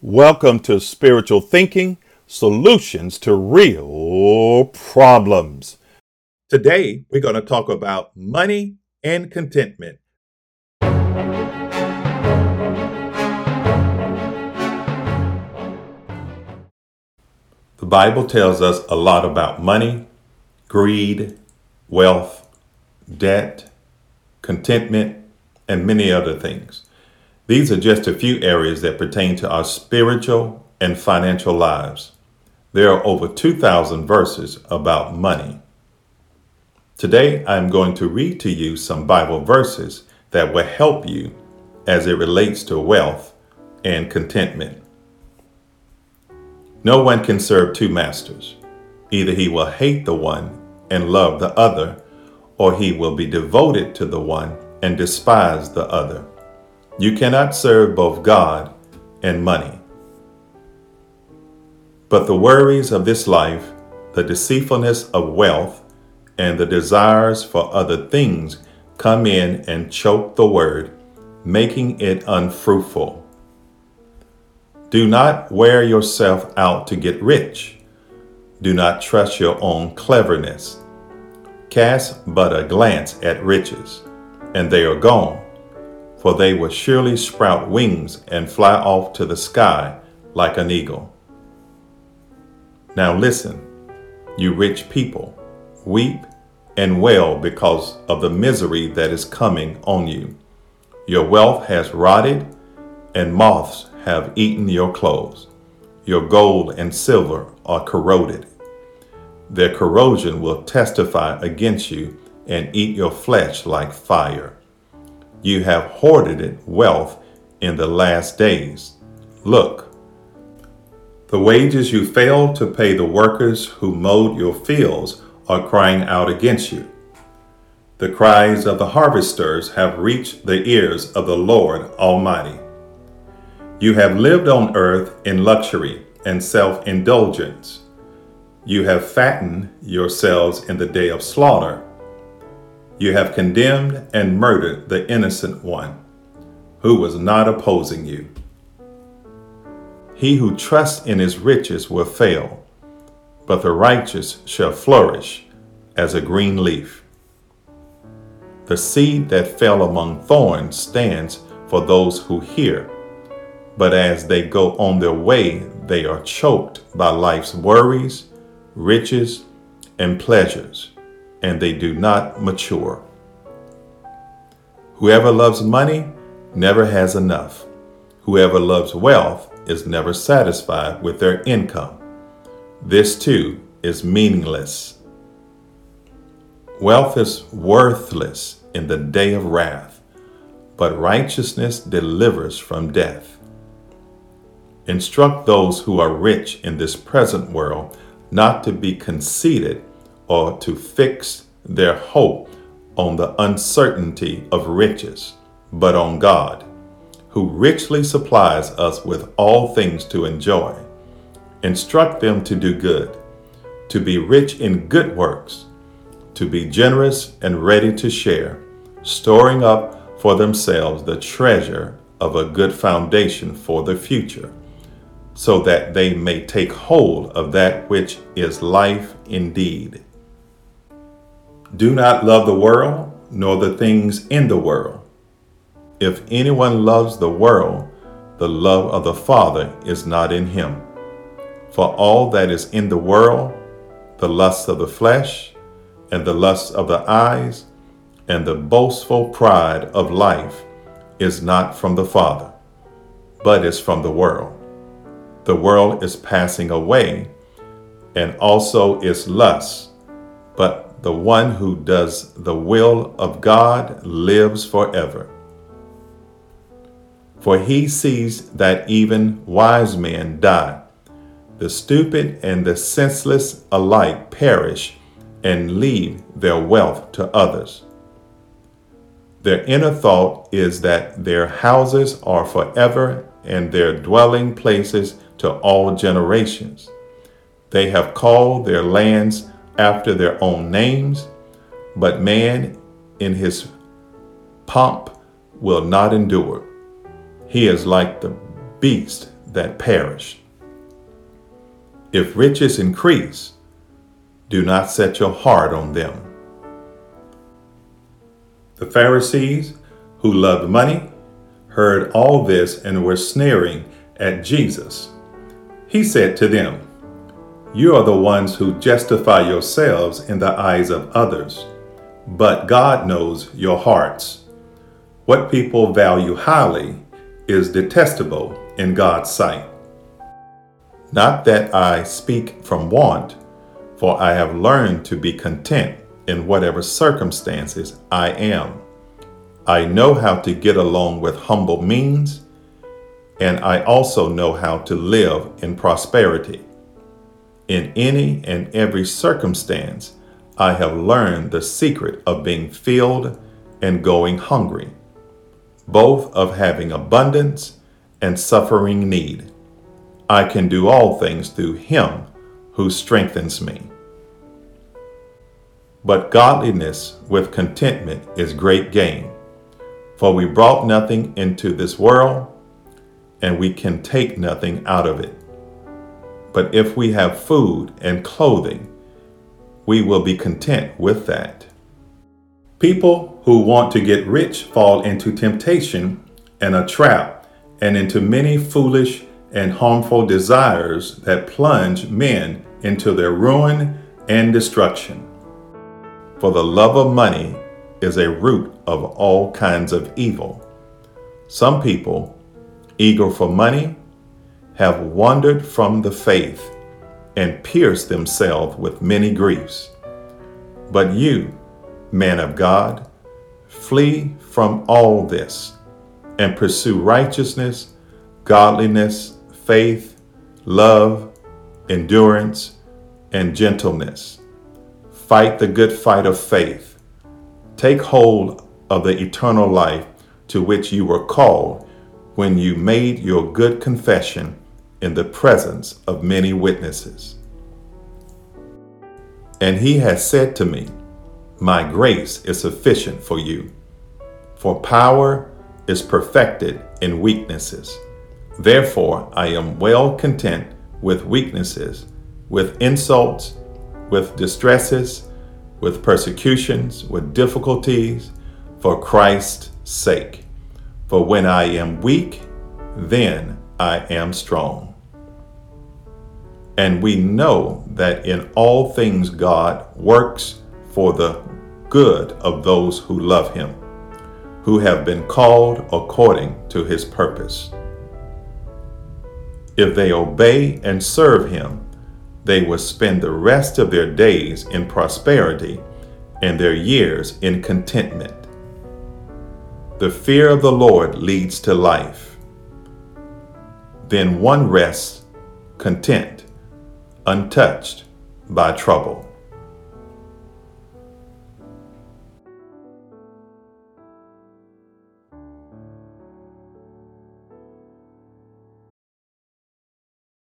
Welcome to Spiritual Thinking Solutions to Real Problems. Today, we're going to talk about money and contentment. The Bible tells us a lot about money, greed, wealth, debt, contentment, and many other things. These are just a few areas that pertain to our spiritual and financial lives. There are over 2,000 verses about money. Today, I'm going to read to you some Bible verses that will help you as it relates to wealth and contentment. No one can serve two masters. Either he will hate the one and love the other, or he will be devoted to the one and despise the other. You cannot serve both God and money. But the worries of this life, the deceitfulness of wealth, and the desires for other things come in and choke the word, making it unfruitful. Do not wear yourself out to get rich. Do not trust your own cleverness. Cast but a glance at riches, and they are gone for they will surely sprout wings and fly off to the sky like an eagle. Now listen, you rich people, weep and wail because of the misery that is coming on you. Your wealth has rotted, and moths have eaten your clothes. Your gold and silver are corroded. Their corrosion will testify against you and eat your flesh like fire. You have hoarded it wealth in the last days. Look, the wages you failed to pay the workers who mowed your fields are crying out against you. The cries of the harvesters have reached the ears of the Lord Almighty. You have lived on earth in luxury and self indulgence. You have fattened yourselves in the day of slaughter you have condemned and murdered the innocent one who was not opposing you. He who trusts in his riches will fail, but the righteous shall flourish as a green leaf. The seed that fell among thorns stands for those who hear, but as they go on their way, they are choked by life's worries, riches, and pleasures and they do not mature. Whoever loves money never has enough. Whoever loves wealth is never satisfied with their income. This too is meaningless. Wealth is worthless in the day of wrath, but righteousness delivers from death. Instruct those who are rich in this present world not to be conceited or to fix their hope on the uncertainty of riches, but on God, who richly supplies us with all things to enjoy. Instruct them to do good, to be rich in good works, to be generous and ready to share, storing up for themselves the treasure of a good foundation for the future, so that they may take hold of that which is life indeed. Do not love the world, nor the things in the world. If anyone loves the world, the love of the Father is not in him. For all that is in the world, the lust of the flesh, and the lust of the eyes, and the boastful pride of life, is not from the Father, but is from the world. The world is passing away, and also its lusts, but the one who does the will of God lives forever. For he sees that even wise men die. The stupid and the senseless alike perish and leave their wealth to others. Their inner thought is that their houses are forever and their dwelling places to all generations. They have called their lands after their own names, but man in his pomp will not endure. He is like the beast that perish. If riches increase, do not set your heart on them. The Pharisees, who loved money, heard all this and were sneering at Jesus. He said to them, You are the ones who justify yourselves in the eyes of others, but God knows your hearts. What people value highly is detestable in God's sight. Not that I speak from want, for I have learned to be content in whatever circumstances I am. I know how to get along with humble means, and I also know how to live in prosperity. In any and every circumstance, I have learned the secret of being filled and going hungry, both of having abundance and suffering need. I can do all things through Him who strengthens me. But godliness with contentment is great gain. For we brought nothing into this world, and we can take nothing out of it. But if we have food and clothing, we will be content with that. People who want to get rich fall into temptation and a trap and into many foolish and harmful desires that plunge men into their ruin and destruction. For the love of money is a root of all kinds of evil. Some people, eager for money, have wandered from the faith and pierced themselves with many griefs. But you, man of God, flee from all this and pursue righteousness, godliness, faith, love, endurance, and gentleness. Fight the good fight of faith. Take hold of the eternal life to which you were called when you made your good confession in the presence of many witnesses. And he has said to me, My grace is sufficient for you, for power is perfected in weaknesses. Therefore, I am well content with weaknesses, with insults, with distresses, with persecutions, with difficulties, for Christ's sake. For when I am weak, then I am strong. And we know that in all things God works for the good of those who love Him, who have been called according to His purpose. If they obey and serve Him, they will spend the rest of their days in prosperity and their years in contentment. The fear of the Lord leads to life. Then one rests content, untouched by trouble.